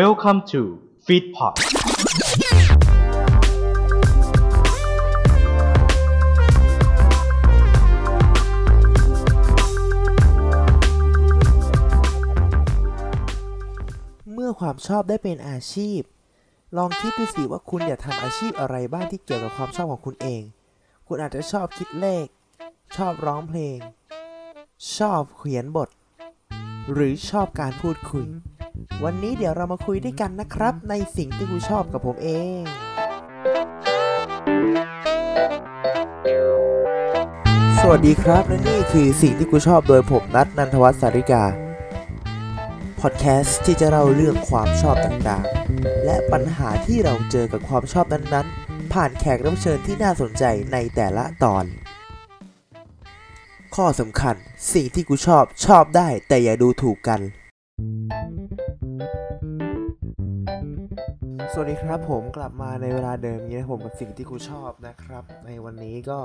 Welcome to Feedpot เมื่อความชอบได้เป็นอาชีพ ลองคิดดูสิว่าคุณอยากทำอาชีพอะไรบ้างที่เกี่ยวกับความชอบของคุณเอง คุณอาจจะชอบคิดเลข ชอบร้องเพลง ชอบเขียนบท หรือชอบการพูดคุย วันนี้เดี๋ยวเรามาคุยด้วยกันนะครับ ในสิ่งที่คุณชอบกับผมเอง สวัสดีครับและนี่คือสิ่งที่กูชอบโดยผมนัทนันทวัฒน์สาริกา พอดแคสต์ที่จะเล่าเรื่องความชอบต่างๆ และปัญหาที่เราเจอกับความชอบนั้นๆ ผ่านแขกรับเชิญที่น่าสนใจในแต่ละตอน ข้อสำคัญ สิ่งที่กูชอบชอบได้แต่อย่าดูถูกกัน สวัสดีครับผมกลับมาในเวลาเดิมนี้นะผมกับสิ่งที่กูชอบนะครับ ในวันนี้ก็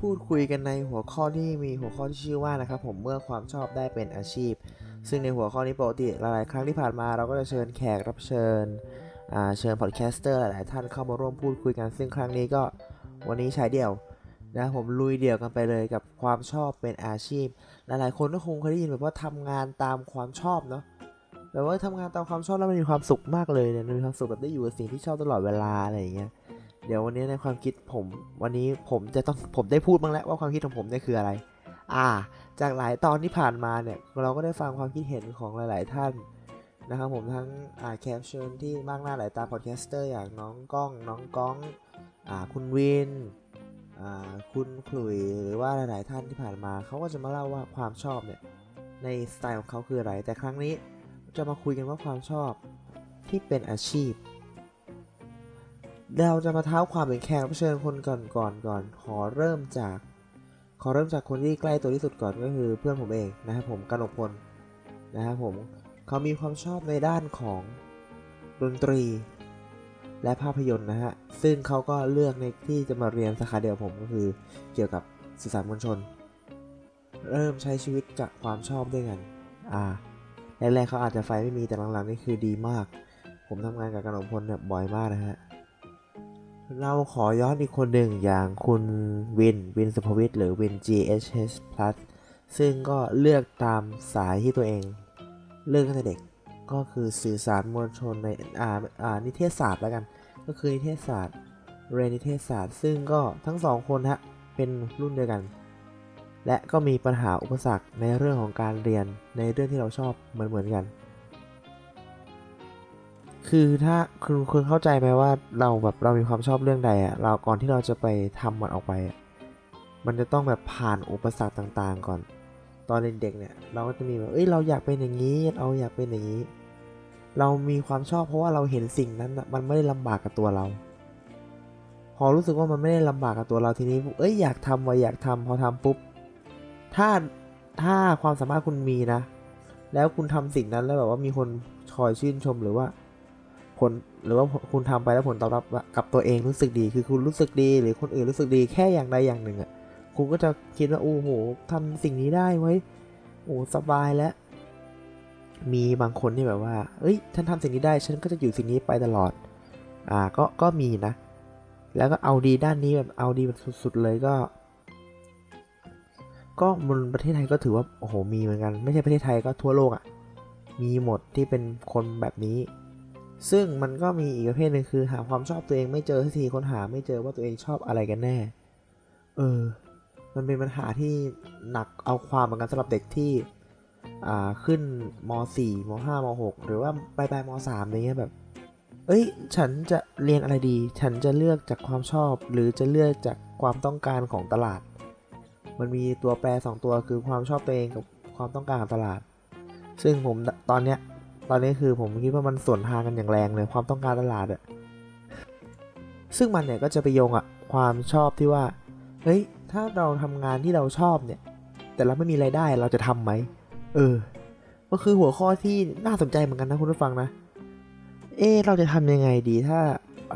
พูดคุยกันในหัวข้อที่มีหัวข้อที่ชื่อว่านะครับ ผมเมื่อความชอบได้เป็นอาชีพ ซึ่งในหัวข้อนี้ปกติหลายๆ ครั้งที่ผ่านมาเราก็จะเชิญแขกรับเชิญเชิญพอดแคสเตอร์หลายๆท่านเข้ามาร่วมพูดคุยกันซึ่งครั้งนี้ก็วันนี้ชายเดี่ยวนะผมลุยเดี่ยวกันไปเลยกับความชอบเป็นอาชีพ หลายๆ คนก็คงเคยได้ยินแบบว่าทำงานตามความชอบเนาะ แบบว่าทำงานตามความชอบแล้วมันมีความสุขมากเลยเนี่ยมีความสุขแบบได้อยู่กับสิ่งที่ชอบตลอดเวลาอะไรอย่างเงี้ยเดี๋ยววันนี้ในความคิดผม วันนี้ผมจะต้องผมได้พูดบ้างแล้วว่าความคิดของผมเนี่ยคืออะไร อ่า จากหลายตอนที่ผ่านมาเนี่ยเราก็ได้ฟังความคิดเห็นของหลาย ๆ ท่านนะครับผมทั้งอ่าแขกรับเชิญที่มากหน้าหลายตา podcaster อย่างน้องก้อง น้องก้องอ่าคุณวินอ่าคุณขลุยหรือว่าหลาย ๆ ท่านที่ผ่านมาเขาก็จะมาเล่าว่าความชอบเนี่ยในสไตล์ของเขาคืออะไรแต่ครั้งนี้ จะมาคุยกันว่าความชอบที่เป็นอาชีพ เราจะมาเท้าความเป็นแขกรับเชิญคนก่อนก่อนก่อน ขอเริ่มจาก ขอเริ่มจากคนที่ใกล้ตัวที่สุดก่อนก็คือเพื่อนผมเองนะครับผมกนกพลนะครับผมเขามีความชอบในด้านของดนตรี และภาพยนตร์นะฮะ ซึ่งเขาก็เลือกในที่จะมาเรียนสาขาเดียวผมก็คือเกี่ยวกับสื่อสารมวลชน เริ่มใช้ชีวิตจากความชอบด้วยกัน อ่า แรกๆเขาอาจจะไฟไม่มีแต่หลังๆนี่คือดีมาก ผมทำงานกับกนกพลเนี่ยบ่อยมากนะฮะเราขอย้อนอีกคนหนึ่งอย่างคุณวินวินสุภวิทย์หรือวิน GHS Plus ซึ่งก็เลือกตามสายที่ตัวเอง เลือกตั้งแต่เด็กก็คือสื่อสารมวลชนในอ่าอ่านิเทศศาสตร์แล้วกัน ก็คือนิเทศศาสตร์เรียนนิเทศศาสตร์ ซึ่งก็ทั้งสองคนฮะเป็นรุ่นเดียวกัน และก็มีปัญหาอุปสรรคในเรื่องของการเรียนในเรื่องที่เราชอบเหมือนเหมือนๆกัน คือถ้าคุณคุณเข้าใจไหมว่าเราแบบเรามีความชอบเรื่องใดอะเราก่อนที่เราจะไปทำมันออกไปอะมันจะต้องแบบผ่านอุปสรรคต่างๆ ก่อน ตอนเด็กๆเนี่ยเราก็จะมีแบบเอ้ยเราอยากเป็นอย่างนี้ เราอยากเป็นอย่างนี้ เรามีความชอบเพราะว่าเราเห็นสิ่งนั้นอะมันไม่ได้ลำบากกับตัวเราพอรู้สึกว่ามันไม่ได้ลำบากกับตัวเราทีนี้ เอ้ยอยากทำว่ะอยากทำพอทำปุ๊บ ถ้าถ้าความสามารถคุณมีนะ แล้วคุณทำสิ่งนั้นแล้วแบบว่ามีคนคอยชื่นชมหรือว่าผลหรือว่าคุณทำไปแล้วผลตอบรับกับตัวเองรู้สึกดี คือคุณรู้สึกดี หรือคนอื่นรู้สึกดีแค่อย่างใดอย่างหนึ่งอะคุณก็จะคิดว่าโอ้โหทำสิ่งนี้ได้ไว้โอ้สบายแล้วมีบางคนที่แบบว่า เอ้ยฉันทำสิ่งนี้ได้ฉันก็จะอยู่สิ่งนี้ไปตลอด อ่าก็ก็มีนะ แล้วก็เอาดีด้านนี้แบบเอาดีแบบสุดๆเลยก็ ก็บนประเทศไทยก็ถือว่าโอ้โหมีเหมือนกัน ไม่ใช่ประเทศไทยก็ทั่วโลกอะ่ะมีหมดที่เป็นคนแบบนี้ ซึ่งมันก็มีอีกประเภทหนึ่งคือหาความชอบตัวเองไม่เจอสักทีค้นหาไม่เจอว่าตัวเองชอบอะไรกันแน่ เออ มันเป็นปัญหาที่หนักเอาความเหมือนกันสำหรับเด็กที่อ่าขึ้นม .4 ม .5 ม .6 หรือว่าปลายปลายม .3 อะไรเงี้ยแบบ เอ้ย ฉันจะเรียนอะไรดี ฉันจะเลือกจากความชอบ หรือจะเลือกจากความต้องการของตลาด มันมีตัวแปรสองตัวคือความชอบตัวเองกับความต้องการของตลาด ซึ่งผมตอนเนี้ยตอนนี้คือผมคิดว่ามันส่วนทางกันอย่างแรงเลยความต้องการตลาดอะซึ่งมันเนี่ยก็จะไปโยงอะความชอบที่ว่าเฮ้ยถ้าเราทำงานที่เราชอบเนี่ย แต่เราไม่มีไรายได้เราจะทำไหมเออก็คือหัวข้อที่น่าสนใจเหมือนกันนะคุณผู้ฟังนะ เอะเราจะทำยังไงดีถ้า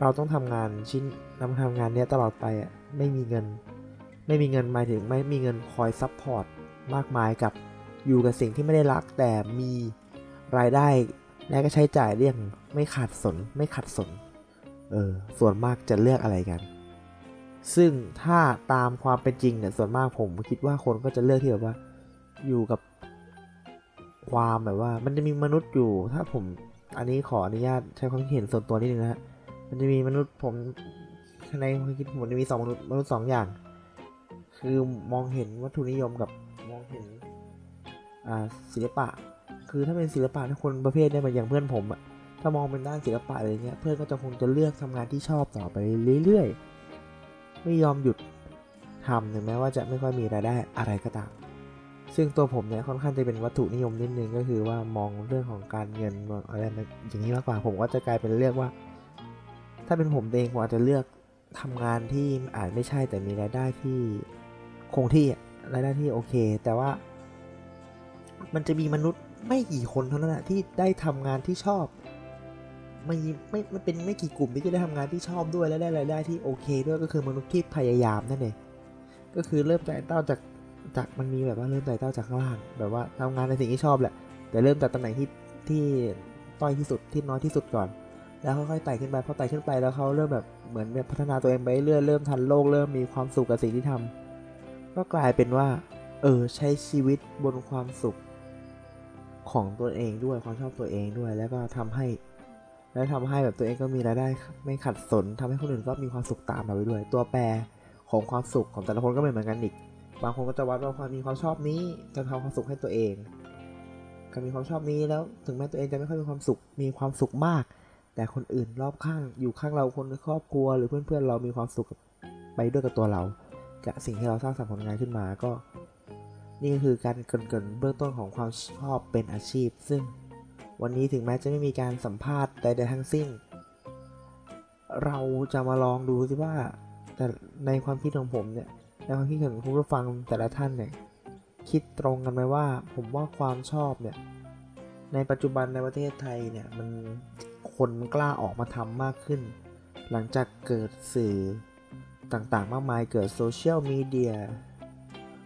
เราต้องทำงานชิ้นเราทำงานเนี้ยตลอดไปอะไม่มีเงิน ไม่มีเงินหมายถึงไม่มีเงินคอย support มากมายกับอยู่กับสิ่งที่ไม่ได้รักแต่มีรายได้และก็ใช้จ่ายเรื่องไม่ขาดสนไม่ขัดสนเออส่วนมากจะเลือกอะไรกัน ซึ่งถ้าตามความเป็นจริงเนี่ยส่วนมากผมคิดว่าคนก็จะเลือกที่แบบว่า อยู่กับความแบบว่า มันจะมีมนุษย์อยู่ ถ้าผมอันนี้ขออนุญาตใช้ความเห็นส่วนตัวนิดนึงนะฮะมันจะมีมนุษย์ผมในความคิดผมจะมีสองมนุษย์มนุษย์สองอย่าง คือมองเห็นวัตถุนิยมกับมองเห็นศิลปะ คือถ้าเป็นศิลปะถ้าคนประเภทเนี้ยมันอย่างเพื่อนผมอะถ้ามองเป็นด้านศิลปะอะไรเงี้ยเพื่อนก็จะคงจะเลือกทำงานที่ชอบต่อไปเรื่อยๆ ไม่ยอมหยุดทำถึงแม้ว่าจะไม่ค่อยมีรายได้อะไรก็ตาม ซึ่งตัวผมเนี่ยค่อนข้างจะเป็นวัตถุนิยมนิดนึงก็คือว่ามองเรื่องของการเงินมองอะไรอย่างนี้มากกว่าผมก็จะกลายเป็นเลือกว่า ถ้าเป็นผมเองผมอาจจะเลือกทำงานที่อาจไม่ใช่แต่มีรายได้ที่ คงที่รายได้ที่โอเค แต่ว่า มันจะมีมนุษย์ไม่กี่คนเท่านั้นแหละที่ได้ทำงานที่ชอบไม่ไม่ไม่เป็นไม่กี่กลุ่มที่จะได้ทำงานที่ชอบด้วยและได้รายได้ที่โอเค ด้วยก็คือมนุษย์ที่พยายามนั่นเองก็คือเริ่มจากเต้าจากจากมันมีแบบว่าเริ่มจากเต้าจากข้างล่างแบบว่าทำงานในสิ่งที่ชอบแหละ แต่เริ่มจากตำแหน่งที่ที่ต้อยที่สุดที่น้อยที่สุดก่อน แล้วค่อยๆไต่ขึ้นไปพอไต่ขึ้นไปแล้วเขาเริ่มแบบเหมือนพัฒนาตัวเองไปเรื่อยเริ่มทันโลกเริ่มมีความสุขกับสิ่งที่ทำ ก็กลายเป็นว่า เออใช้ชีวิตบนความสุขของตัวเองด้วยความชอบตัวเองด้วย แล้วก็ทำให้ แล้วทำให้แบบตัวเองก็มีรายได้ ไม่ขัดสนทำให้คนอื่นก็มีความสุขตามเราไปด้วย ตัวแปรของความสุขของแต่ละคนก็ไม่เหมือนกันอีก บางคนก็จะวัดว่าความมีความชอบนี้จะทำความสุขให้ตัวเองการมีความชอบนี้แล้วถึงแม้ตัวเองจะไม่ค่อยมีความสุขมีความสุขมาก แต่คนอื่นรอบข้างอยู่ข้างเราคนในครอบครัว หรือเพื่อนๆเรามีความสุขไปด้วยกับตัวเรา กับสิ่งที่เราสร้างสรรค์ผลงานขึ้นมาก็ นี่ก็คือการเกินๆเบื้องต้นของความชอบเป็นอาชีพ ซึ่งวันนี้ถึงแม้จะไม่มีการสัมภาษณ์ใดๆทั้งสิ้น เราจะมาลองดูสิว่า แต่ในความคิดของผมเนี่ยในความคิดของคุณผู้ฟังแต่ละท่านเนี่ยคิดตรงกันไหมว่า ผมว่าความชอบเนี่ยในปัจจุบันในประเทศไทยเนี่ยมันคนกล้าออกมาทำมากขึ้น หลังจากเกิดสื่อ ต่างๆ มากมายเกิดโซเชียลมีเดีย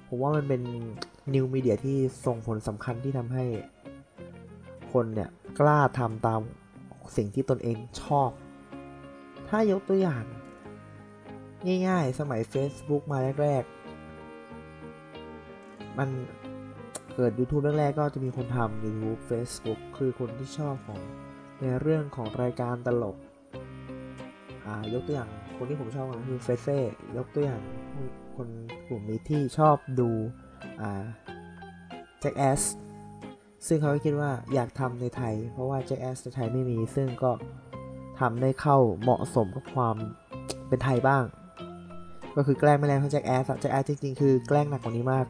ผมว่ามันเป็นนิวมีเดียที่ส่งผลสำคัญที่ทำให้คนเนี่ย กล้าทำตามสิ่งที่ตนเองชอบ ถ้ายกตัวอย่าง ง่ายๆ สมัย Facebook มาแรกๆ มันเกิด YouTube แรกๆ ก็จะมีคนทำ YouTube Facebook คือคนที่ชอบของในเรื่องของรายการตลก อ่ายกตัวอย่าง คนที่ผมชอบก็คือเฟเฟ่ยกตัวอย่างคนกลุ่มนี้ที่ชอบดูอ่า Jackass ซึ่งเขาคิดว่าอยากทำในไทย เพราะว่า Jackass ในไทยไม่มี ซึ่งก็ทำได้เข้าเหมาะสมกับความเป็นไทยบ้าง ก็คือแกล้งไม่แรงเท่า Jackass Jackass จริงๆ คือแกล้งหนักกว่านี้มาก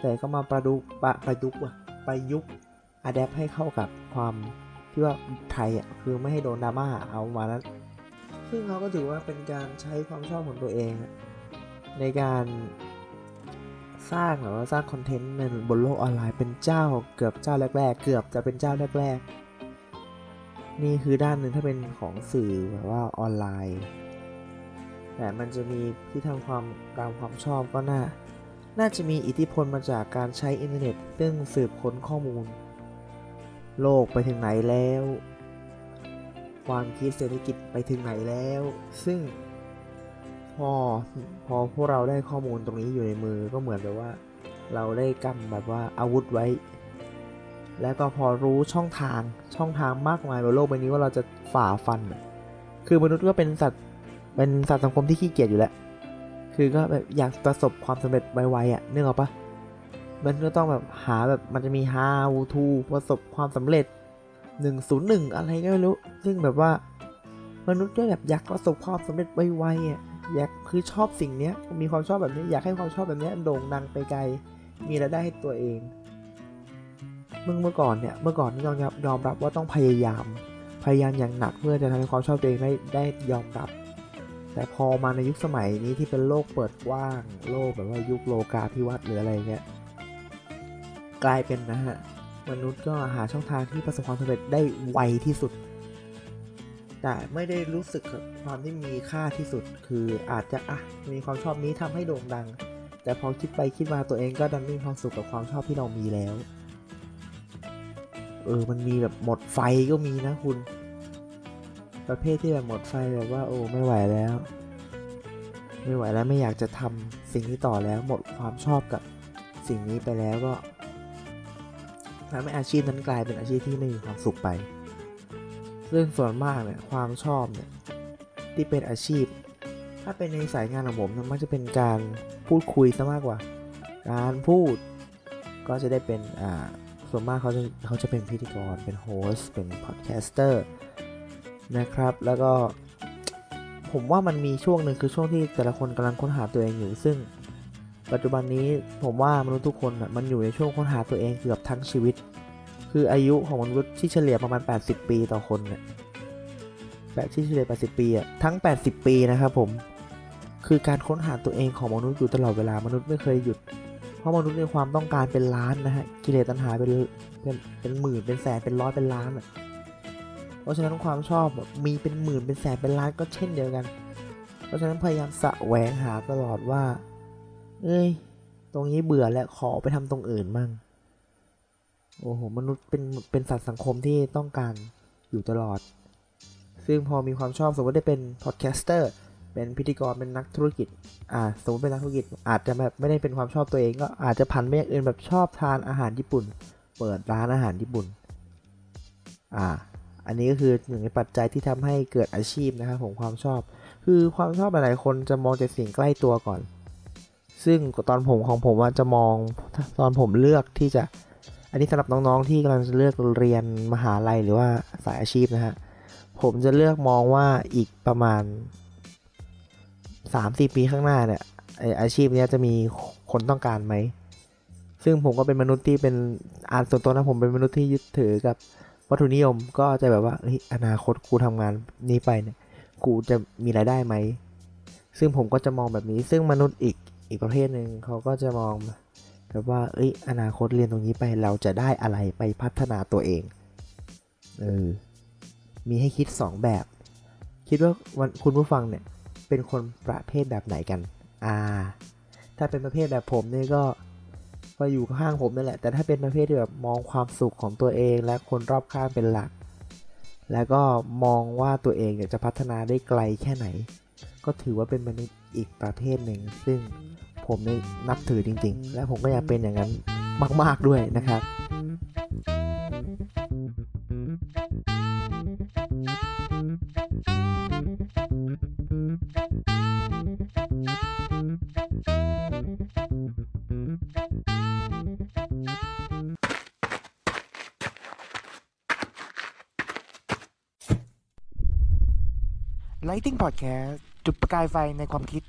แต่ก็มาประดุกปะประดุกว่ะประยุกต์ adapt ให้เข้ากับความที่ว่าไทยอะคือไม่ให้โดนดราม่าเอามาแล้ว ซึ่งเขาก็ถือว่าเป็นการใช้ความชอบของตัวเอง ในการสร้างหรือว่าสร้างคอนเทนต์ในบนโลกออนไลน์เป็นเจ้าเกือบเจ้าแรก ๆ เกือบจะเป็นเจ้าแรก ๆ นี่คือด้านหนึ่งถ้าเป็นของสื่อแบบว่าออนไลน์ แต่มันจะมีที่ทำความตามความชอบก็น่าน่าจะมีอิทธิพลมาจากการใช้อินเทอร์เน็ตซึ่งสืบค้นข้อมูล โลกไปถึงไหนแล้ว ความคิดเศรษฐกิจไปถึงไหนแล้ว ซึ่งพอพอพวกเราได้ข้อมูลตรงนี้อยู่ในมือก็เหมือนแบบว่า เราได้กำแบบว่าอาวุธไว้ แล้วก็พอรู้ช่องทางช่องทางมากมายบนโลกใบนี้ว่าเราจะฝ่าฟัน คือมนุษย์ก็เป็นสัตว์เป็นสัตว์สังคมที่ขี้เกียจอยู่แล้ว คือก็แบบอยากประสบความสำเร็จไวๆอะนึกออกปะมันก็ต้องแบบหาแบบมันจะมี how to ประสบความสำเร็จ 101 อะไรก็ไม่รู้ ซึ่งแบบว่ามนุษย์ก็แบบอยากประสบความสำเร็จไวๆอะอยากคือชอบสิ่งเนี้ย มีความชอบแบบนี้ อยากให้ความชอบแบบนี้โด่งดังไปไกล มีรายได้ให้ตัวเองเมื่อเมื่อก่อนเนี่ยเมื่อก่อนนี่ยอมยอมรับว่าต้องพยายาม พยายามอย่างหนักเพื่อจะทำให้ความชอบตัวเองได้ได้ยอมรับ แต่พอมาในยุคสมัยนี้ที่เป็นโลกเปิดกว้าง โลกแบบว่ายุคโลกาภิวัตน์หรืออะไรเงี้ยกลายเป็นนะฮะ มนุษย์ก็หาช่องทางที่ประสบความสำเร็จได้ไวที่สุด แต่ไม่ได้รู้สึกความที่มีค่าที่สุด คืออาจจะอะมีความชอบนี้ทำให้โด่งดัง แต่พอคิดไปคิดมาตัวเองก็ดันม่มีความสุขกับความชอบที่เรามีแล้วเออมันมีแบบหมดไฟก็มีนะคุณ ประเภทที่แบบหมดไฟแบบว่าโอ้ไม่ไหวแล้ว ไม่ไหวแล้วไม่อยากจะทำสิ่งนี้ต่อแล้ว หมดความชอบกับสิ่งนี้ไปแล้วก็ ทำให้อาชีพนั้นกลายเป็นอาชีพที่ไม่มีความสุขไป ซึ่งส่วนมากเนี่ยความชอบเนี่ยที่เป็นอาชีพ ถ้าเป็นในสายงานของผมมันมักจะเป็นการพูดคุยซะมากกว่า การพูดก็จะได้เป็นอ่าส่วนมากเขาจะเขาจะเป็นพิธีกร เป็น host เป็น podcaster นะครับ แล้วก็ผมว่ามันมีช่วงหนึ่งคือช่วงที่แต่ละคนกำลังค้นหาตัวเองอยู่ ซึ่ง ปัจจุบันนี้ผมว่ามนุษย์ทุกคนอะมันอยู่ในช่วงค้นหาตัวเองเกือบทั้งชีวิต คืออายุของมนุษย์ที่เฉลี่ยประมาณ 80 ปีต่อคนเนี่ยแบบที่เฉลี่ย80 ปีอะทั้ง 80 ปีนะครับผมคือการค้นหาตัวเองของมนุษย์อยู่ตลอดเวลามนุษย์ไม่เคยหยุด เพราะมนุษย์มีความต้องการเป็นล้านนะฮะกิเลสตัณหาเป็นเป็นเป็นหมื่นเป็นแสนเป็นร้อยเป็นล้านอะเพราะฉะนั้นความชอบแบบมีเป็นหมื่นเป็นแสนเป็นล้านก็เช่นเดียวกัน เพราะฉะนั้นพยายามสะแหวงหาตลอดว่า เอ้ย ตรงนี้เบื่อแล้วขอไปทำตรงอื่นมั่ง โอ้โห มนุษย์เป็นเป็นสัตว์สังคมที่ต้องการอยู่ตลอด ซึ่งพอมีความชอบสมมติได้เป็นพอดแคสเตอร์ เป็นพิธีกร เป็นนักธุรกิจ อ่า สมมติเป็นนักธุรกิจ อาจจะแบบไม่ได้เป็นความชอบตัวเอง ก็อาจจะผันไปอย่างอื่นแบบชอบทานอาหารญี่ปุ่น เปิดร้านอาหารญี่ปุ่น อ่า อันนี้ก็คือหนึ่งในปัจจัยที่ทำให้เกิดอาชีพนะครับผมความชอบ คือความชอบหลายๆคนจะมองแต่สิ่งใกล้ตัวก่อน ซึ่งตอนผมของผมว่าจะมองตอนผมเลือกที่จะ อันนี้สำหรับน้องๆที่กำลังจะเลือกเรียนมหาลัยหรือว่าสายอาชีพนะฮะผมจะเลือกมองว่าอีกประมาณ3-4ปีข้างหน้าเนี่ยอาชีพนี้จะมีคนต้องการไหมซึ่งผมก็เป็นมนุษย์ที่เป็นอ่านส่วนตัวนะผมเป็นมนุษย์ที่ยึดถือกับวัตถุนิยมก็จะแบบว่าเฮ้ยอนาคตกูทำงานนี้ไปเนี่ยกูจะมีรายได้ไหม ซึ่งผมก็จะมองแบบนี้ ซึ่งมนุษย์อีก อีกประเภทหนึ่งเขาก็จะมองแบบว่า เอ้ย อนาคตเรียนตรงนี้ไปเราจะได้อะไรไปพัฒนาตัวเอง เออ มีให้คิด 2 แบบ คิดว่าวันคุณผู้ฟังเนี่ย เป็นคนประเภทแบบไหนกัน อ่า ถ้าเป็นประเภทแบบผมเนี่ยก็ก็อยู่ข้างผมนั่นแหละ แต่ถ้าเป็นประเภทที่แบบมองความสุขของตัวเองและคนรอบข้างเป็นหลัก แล้วก็มองว่าตัวเองจะพัฒนาได้ไกลแค่ไหน ก็ถือว่าเป็นมนุษย์อีกประเภทหนึ่ง ซึ่งผมนี่นับถือจริง ๆ และผมก็อยากเป็นอย่างนั้นมาก ๆด้วยนะครับ Lighting Podcast จุดประกายไฟในความคิด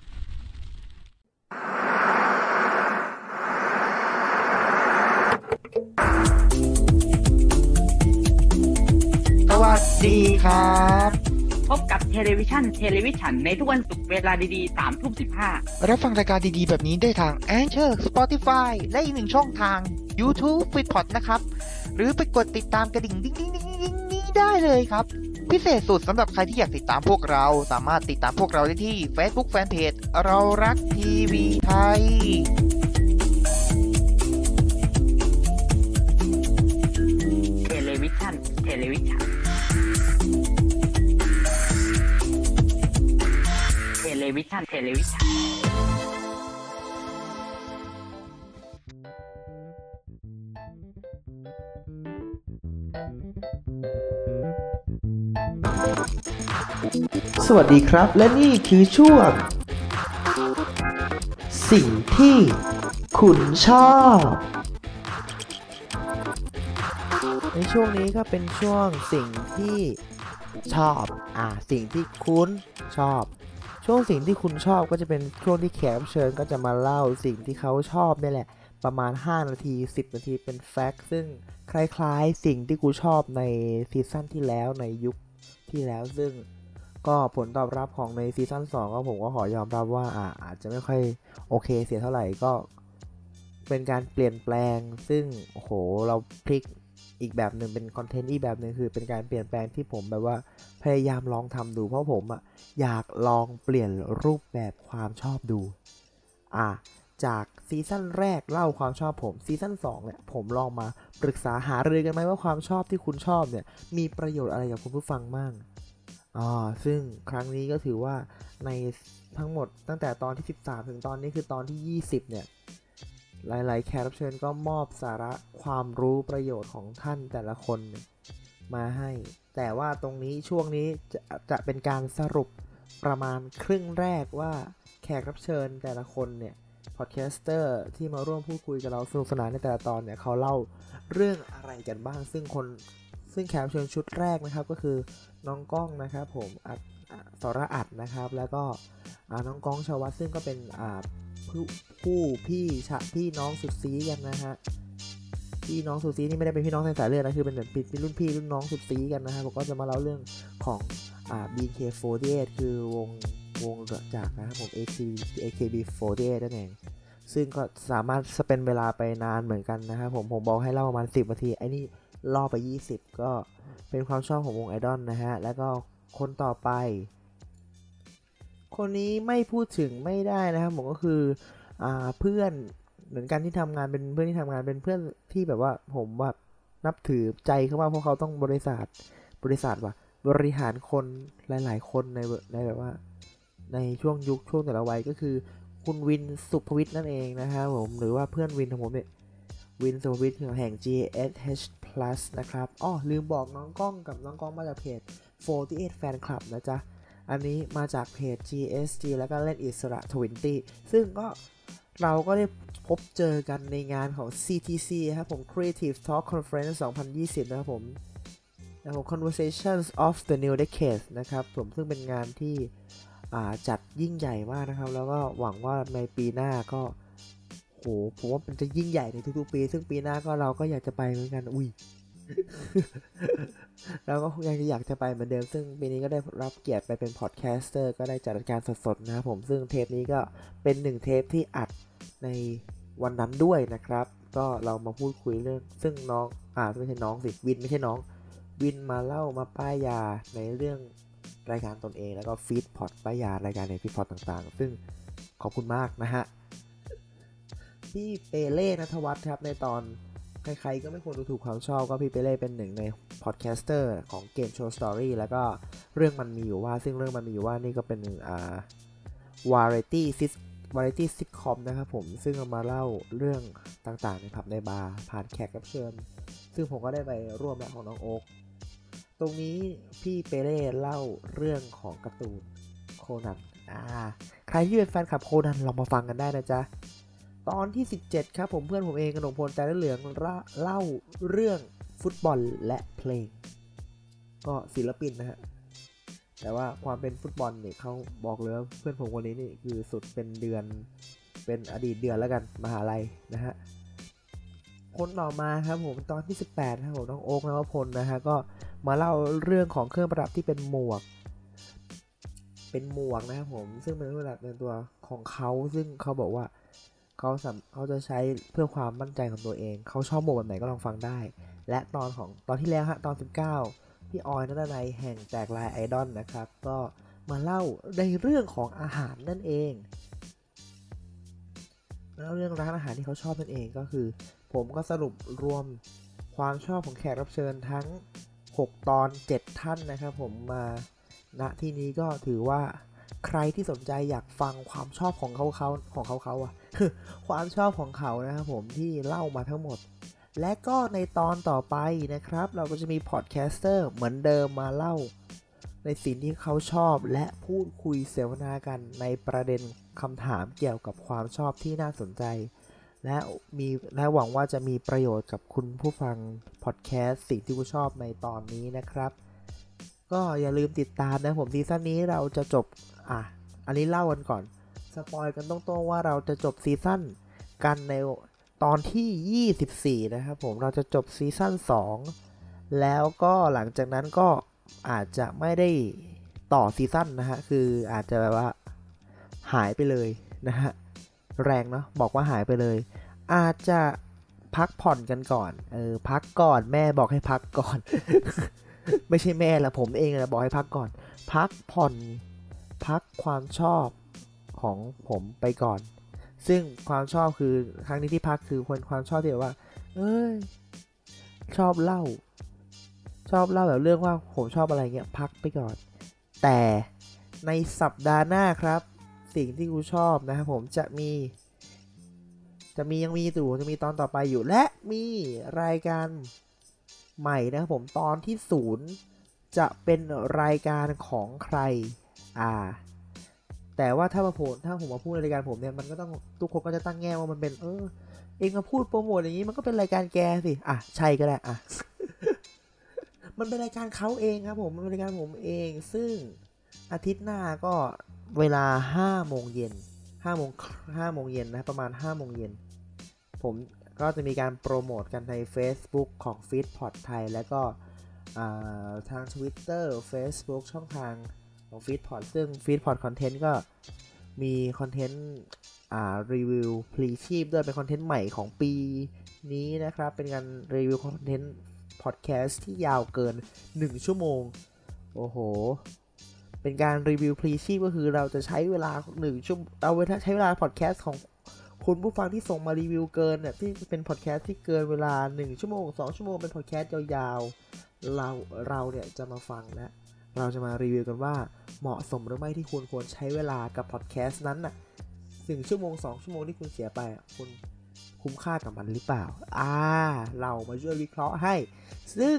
สวัสดีครับ พบกับ television television ในทุกวันศุกร์เวลาดีๆสามทุ่มสิบห้ารับฟังรายการดีๆ แบบนี้ได้ทาง Anchor Spotify และอีกหนึ่งช่องทาง YouTube f e e d p o d นะครับ หรือไปกดติดตามกระดิ่งดิ้งดิ้งดิ้งดิ้งนี้ได้เลยครับ พิเศษสุดสำหรับใครที่อยากติดตามพวกเราสามารถติดตามพวกเราได้ที่ Facebook Fanpage เรารักทีวีไทย television television television television สวัสดีครับ และนี่คือช่วง สิ่งที่คุณชอบ ในช่วงนี้ก็เป็นช่วงสิ่งที่ชอบ อ่า สิ่งที่คุณชอบ ช่วงสิ่งที่คุณชอบก็จะเป็นช่วงที่แขกเชิญก็จะมาเล่าสิ่งที่เขาชอบนี่แหละ ประมาณ 5 นาที 10 นาทีเป็นแฟกต์ซึ่งคล้ายๆ สิ่งที่กูชอบในซีซั่นที่แล้วในยุคที่แล้วซึ่ง ก็ผลตอบรับของในซีซั่น2ก็ผมก็ขอยอมรับว่าอาอาจจะไม่ค่อยโอเคเสียเท่าไหร่ก็เป็นการเปลี่ยนแปลง ซึ่งโหเราพลิกอีกแบบหนึ่งเป็นคอนเทนต์อีกแบบหนึ่งคือเป็นการเปลี่ยนแปลงที่ผมแบบว่าพยายามลองทำดูเพราะผมอะอยากลองเปลี่ยนรูปแบบความชอบดู อะจากซีซั่นแรกเล่าความชอบผมซีซั่น2เนี่ยผมลองมาปรึกษาหารือกันไหมว่าความชอบที่คุณชอบเนี่ยมีประโยชน์อะไรกับคุณผู้ฟังมั่ง อ่าซึ่งครั้งนี้ก็ถือว่าในทั้งหมดตั้งแต่ตอนที่ 13 ถึงตอนนี้คือตอนที่ 20 เนี่ย หลาย ๆ แขกรับเชิญก็มอบสาระความรู้ประโยชน์ของท่านแต่ละคนมาให้ แต่ว่าตรงนี้ช่วงนี้จะจะเป็นการสรุปประมาณครึ่งแรกว่าแขกรับเชิญแต่ละคนเนี่ยพอดแคสเตอร์ที่มาร่วมพูดคุยกับเราสนุกสนานในแต่ละตอนเนี่ยเขาเล่าเรื่องอะไรกันบ้าง ซึ่งคน ซึ่งแขกรับเชิญชุดแรกนะครับก็คือน้องก้องนะครับผมอัดอะอัดนะครับ แล้วก็น้องก้องชาววัฒซึ่งก็เป็นผู้ผู้พี่ชะพี่น้องสุดซี้กันนะฮะพี่น้องสุดซี้นี่ไม่ได้เป็นพี่น้องในสายเลือดนะคือเป็นเหมือนเป็นรุ่นพี่รุ่นน้องสุดซี้กันนะฮะผมก็จะมาเล่าเรื่องของอ่า BNK48 คือวงวงจากนะครับผม AK AKB48 นั่นเองซึ่งก็สามารถสเปนเวลาไปนานเหมือนกันนะครับผมผมบอกให้เล่าประมาณ 10นาทีไอ้นี่ ล่อไป 20 ก็เป็นความชอบของวงไอดอลนะฮะ แล้วก็คนต่อไป คนนี้ไม่พูดถึงไม่ได้นะครับผมก็คืออเพื่อนเหมือนกันที่ทำงานเป็นเพื่อนที่ทำงานเป็นเพื่อนที่แบบว่าผมแบบนับถือใจเขามากเพราะเขาต้องบริษัทบริษัทว่ะบริหารคนหลาย ๆ คนในในแบบว่า ในช่วงยุคช่วงแต่ละวัยก็คือคุณวินสุภวิทย์นั่นเองนะครับผมหรือว่าเพื่อนวินของผมเนี่ยวินสุภวิทย์แห่ง GSH Plus นะครับอ้อลืมบอกน้องกล้องกับน้องกล้องมาจากเพจ 48 Fan Club นะจ๊ะ อันนี้มาจากเพจ GSG แล้วก็เล่นอิสระ 20 ซึ่งก็เราก็ได้พบเจอกันในงานของ CTC ครับผม Creative Talk Conference 2020 นะครับผมนะครับ Conversations of the New Decade นะครับผมซึ่งเป็นงานที่จัดยิ่งใหญ่มากนะครับ แล้วก็หวังว่าในปีหน้าก็ หผมว่ามันจะยิ่งใหญ่ในทุกๆปี ซึ่งปีหน้าก็เราก็อยากจะไปเหมือนกัน อุ้ยเราก็ยังอยากจะไปเหมือนเดิม ซึ่งปีนี้ก็ได้รับเกียรติไปเป็นพอดแคสเตอร์ก็ได้จัดรายการสดๆนะครับผมซึ่งเทปนี้ก็เป็นหนึ่งเทปที่อัดในวันนั้นด้วยนะครับ ก็เรามาพูดคุยเรื่อง ซึ่งน้องอ่าไม่ใช่น้องสิวินไม่ใช่น้อง วินมาเล่ามาป้ายยาในเรื่องรายการตนเองแล้วก็ Feedpod ป้ายยารายการใน Feedpod ต่างๆ ซึ่งขอบคุณมากนะฮะ พี่เปเล่นัทวัฒน์ครับในตอนใครๆก็ไม่ควรดูถูกความชอบก็พี่เปเล่เป็นหนึ่งในพอดแคสเตอร์ของ Game Show Story แล้วก็เรื่องมันมีอยู่ว่า ซึ่งเรื่องมันมีอยู่ว่านี่ก็เป็นอ่าวาไรตี้ซิสวาไรตี้ซิทคอมนะครับผม ซึ่งเอามาเล่าเรื่องต่างๆในผับในบาร์ผ่านแขกรับเชิญ ซึ่งผมก็ได้ไปร่วมแล้วของน้องโอ๊กตรงนี้พี่เปเล่เล่าเรื่องของการ์ตูนโคนันอ่าใครที่เป็นแฟนคลับโคนันลองมาฟังกันได้นะจ๊ะ ตอนที่ 17 ครับผมเพื่อนผมเองกนกพลใจเหลืองเล่าเรื่องฟุตบอลและเพลง ก็ศิลปินนะฮะ แต่ว่าความเป็นฟุตบอลเนี่ยเขาบอกเลยว่าเพื่อนผมคนนี้นี่คือสุดเป็นเดือนเป็นอดีตเดือนแล้วกันมหาลัยนะฮะคนต่อมาครับผมตอนที่ 18ครับผมน้องโอ๊กนวพลนะฮะก็มาเล่าเรื่องของเครื่องประดับที่เป็นหมวก เป็นหมวกนะครับผมซึ่งเป็นเครื่องประดับในตัวของเขาซึ่งเขาบอกว่า เขาสำเขาจะใช้เพื่อความมั่นใจของตัวเอง เขาชอบโหมดแบบไหนก็ลองฟังได้ และตอนของตอนที่แล้วฮะตอน 19 พี่ออยนัทนายแห่งแตกลายไอดอลนะครับ ก็มาเล่าในเรื่องของอาหารนั่นเองแล้วเรื่องร้านอาหารที่เขาชอบนั่นเองก็คือ ผมก็สรุปรวมความชอบของแขกรับเชิญทั้ง 6 ตอน 7 ท่านนะครับผมมาณที่นี้ก็ถือว่า ใครที่สนใจอยากฟังความชอบของเขาเขาของเขาเขาอะความชอบของเขานะครับผมที่เล่ามาทั้งหมด และก็ในตอนต่อไปนะครับ เราก็จะมีพอดแคสเตอร์เหมือนเดิมมาเล่า ในสิ่งที่เขาชอบและพูดคุยเสวนากันในประเด็นคำถามเกี่ยวกับความชอบที่น่าสนใจ และมีและหวังว่าจะมีประโยชน์กับคุณผู้ฟังพอดแคสต์สิ่งที่คุณชอบในตอนนี้นะครับ ก็อย่าลืมติดตามนะผมซีซั่นนี้เราจะจบอะอันนี้เล่ากันก่อนสปอยกันตรงๆว่าเราจะจบซีซั่นกันในตอนที่ 24 นะครับผมเราจะจบซีซั่น2 แล้วก็หลังจากนั้นก็อาจจะไม่ได้ต่อซีซั่นนะฮะคืออาจจะแบบว่าหายไปเลยนะฮะแรงเนาะบอกว่าหายไปเลย อาจจะพักผ่อนกันก่อนเออพักก่อนแม่บอกให้พักก่อน ไม่ใช่แม่ละผมเองนะบอกให้พักก่อน พักผ่อนพักความชอบของผมไปก่อน ซึ่งความชอบคือครั้งนี้ที่พักคือคนความชอบที่แบบว่า เอ้ยชอบเล่า ชอบเล่าแบบเรื่องว่าผมชอบอะไรเงี้ยพักไปก่อน แต่ในสัปดาห์หน้าครับ สิ่งที่กูชอบนะครับผมจะมี จะมียังมีอยู่จะมีตอนต่อไปอยู่และมีรายการ ใหม่นะครับผมตอนที่ศูนย์จะเป็นรายการของใคร อ่า แต่ว่าถ้ามาผลถ้าผมมาพูดในรายการผมเนี่ยมันก็ต้องทุกคนก็จะตั้งแง่ว่ามันเป็น เออ เองมาพูดโปรโมทอย่างนี้มันก็เป็นรายการแกสิอะใช่ก็ได้อะมันเป็นรายการเขาเองครับผมมันเป็นรายการผมเอง ซึ่งอาทิตย์หน้าก็เวลา5โมงเย็น5โมง5โมงเย็นนะประมาณ5โมงเย็นผม ก็จะมีการโปรโมทกันใน Facebook ของ f e e d p o d ไทย แล้วก็ทาง Twitter Facebook ช่องทางของ f e e d p o d ซึ่ง f e e d p o d Content ก็มีคอนเทนต์รีวิวพลีชีพด้วยเป็นคอนเทนต์ใหม่ของปีนี้นะครับ เป็นการรีวิวคอนเทนต์พอดแคสต์ที่ยาวเกิน 1 ชั่วโมง โอ้โห เป็นการรีวิวพลีชีพก็คือเราจะใช้เวลา1ชั่วเราใช้เวลาพอดแคสต์ของ คุณผู้ฟังที่ส่งมารีวิวเกินเนี่ยที่เป็นพอดแคสต์ที่เกินเวลา 1 ชั่วโมง 2 ชั่วโมงเป็นพอดแคสต์ยาวๆ เราเราเนี่ยจะมาฟังและเราจะมารีวิวกันว่าเหมาะสมหรือไม่ที่คุณควรใช้เวลากับพอดแคสต์นั้นน่ะหนึ่งชั่วโมง 2 ชั่วโมงที่คุณเสียไปคุณคุ้มค่ากับมันหรือเปล่า อ่า เรามาช่วยวิเคราะห์ให้ ซึ่ง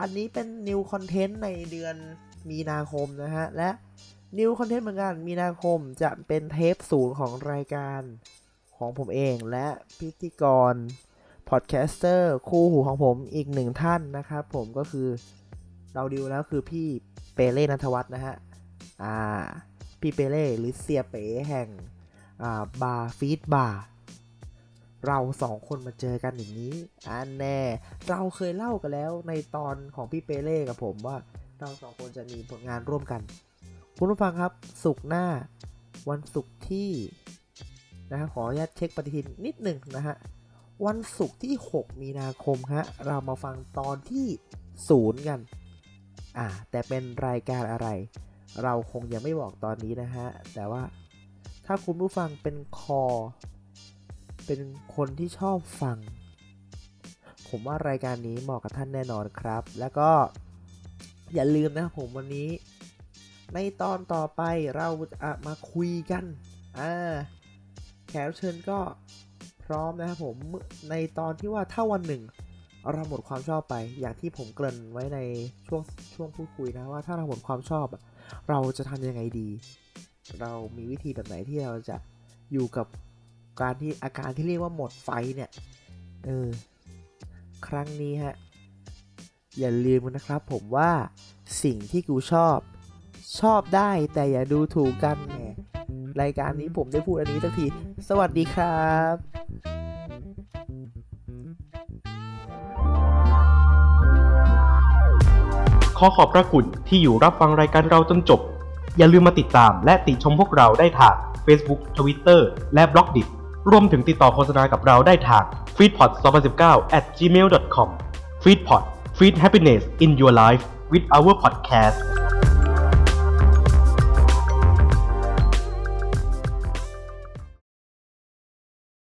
อันนี้เป็น new content ในเดือนมีนาคมนะฮะ และ new content เหมือนกันมีนาคมจะเป็นเทปศูนย์ของรายการ ของผมเองและพิธีกรพอดแคสเตอร์คู่หูของผมอีกหนึ่งท่านนะครับ ผมก็คือเราดิวแล้วคือพี่เปเล่นัทวัฒน์นะฮะอ่าพี่เปเล่หรือเสี่ยเป๋แห่งอ่าบาร์ฟีดบาร์เราสองคนมาเจอกันอย่างนี้อันแน่ เราเคยเล่ากันแล้วในตอนของพี่เปเล่กับผมว่าเราสองคนจะมีผลงานร่วมกัน คุณผู้ฟังครับ ศุกร์หน้า วันศุกร์ที่ นะฮะขออนุญาตเช็คปฏิทินนิดหนึ่งนะฮะวันศุกร์ที่ 6 มีนาคมฮะเรามาฟังตอนที่ศูนย์กันอ่าแต่เป็นรายการอะไร เราคงยังไม่บอกตอนนี้นะฮะแต่ว่าถ้าคุณผู้ฟังเป็นคอ เป็นคนที่ชอบฟัง ผมว่ารายการนี้เหมาะกับท่านแน่นอนครับ แล้วก็อย่าลืมนะผมวันนี้ ในตอนต่อไปเราจะมาคุยกันอ่า กรับเชิญก็พร้อมนะครับผมในตอนที่ว่าถ้าวันหนึ่ง เราหมดความชอบไป อย่างที่ผมเกริ่นไว้ในช่วงช่วงพูดคุยนะว่าถ้าเราหมดความชอบ เราจะทำยังไงดี เรามีวิธีแบบไหนที่เราจะอยู่กับการที่อาการที่เรียกว่าหมดไฟเนี่ยเออครั้งนี้ฮะอย่าลืมนะครับผมว่าสิ่งที่กูชอบ ชอบได้แต่อย่าดูถูกกันแหม รายการนี้ผมได้พูดอันนี้สักที สวัสดีครับขอขอบพระคุณที่อยู่รับฟังรายการเราจนจบ อย่าลืมมาติดตามและติชมพวกเราได้ทาง Facebook Twitter และ b l o g d i t รวมถึงติดต่อโฆษณากับเราได้ทาง f e e d p o t 2019 at gmail.com f e e d p o t Feed Happiness in Your Life with our podcast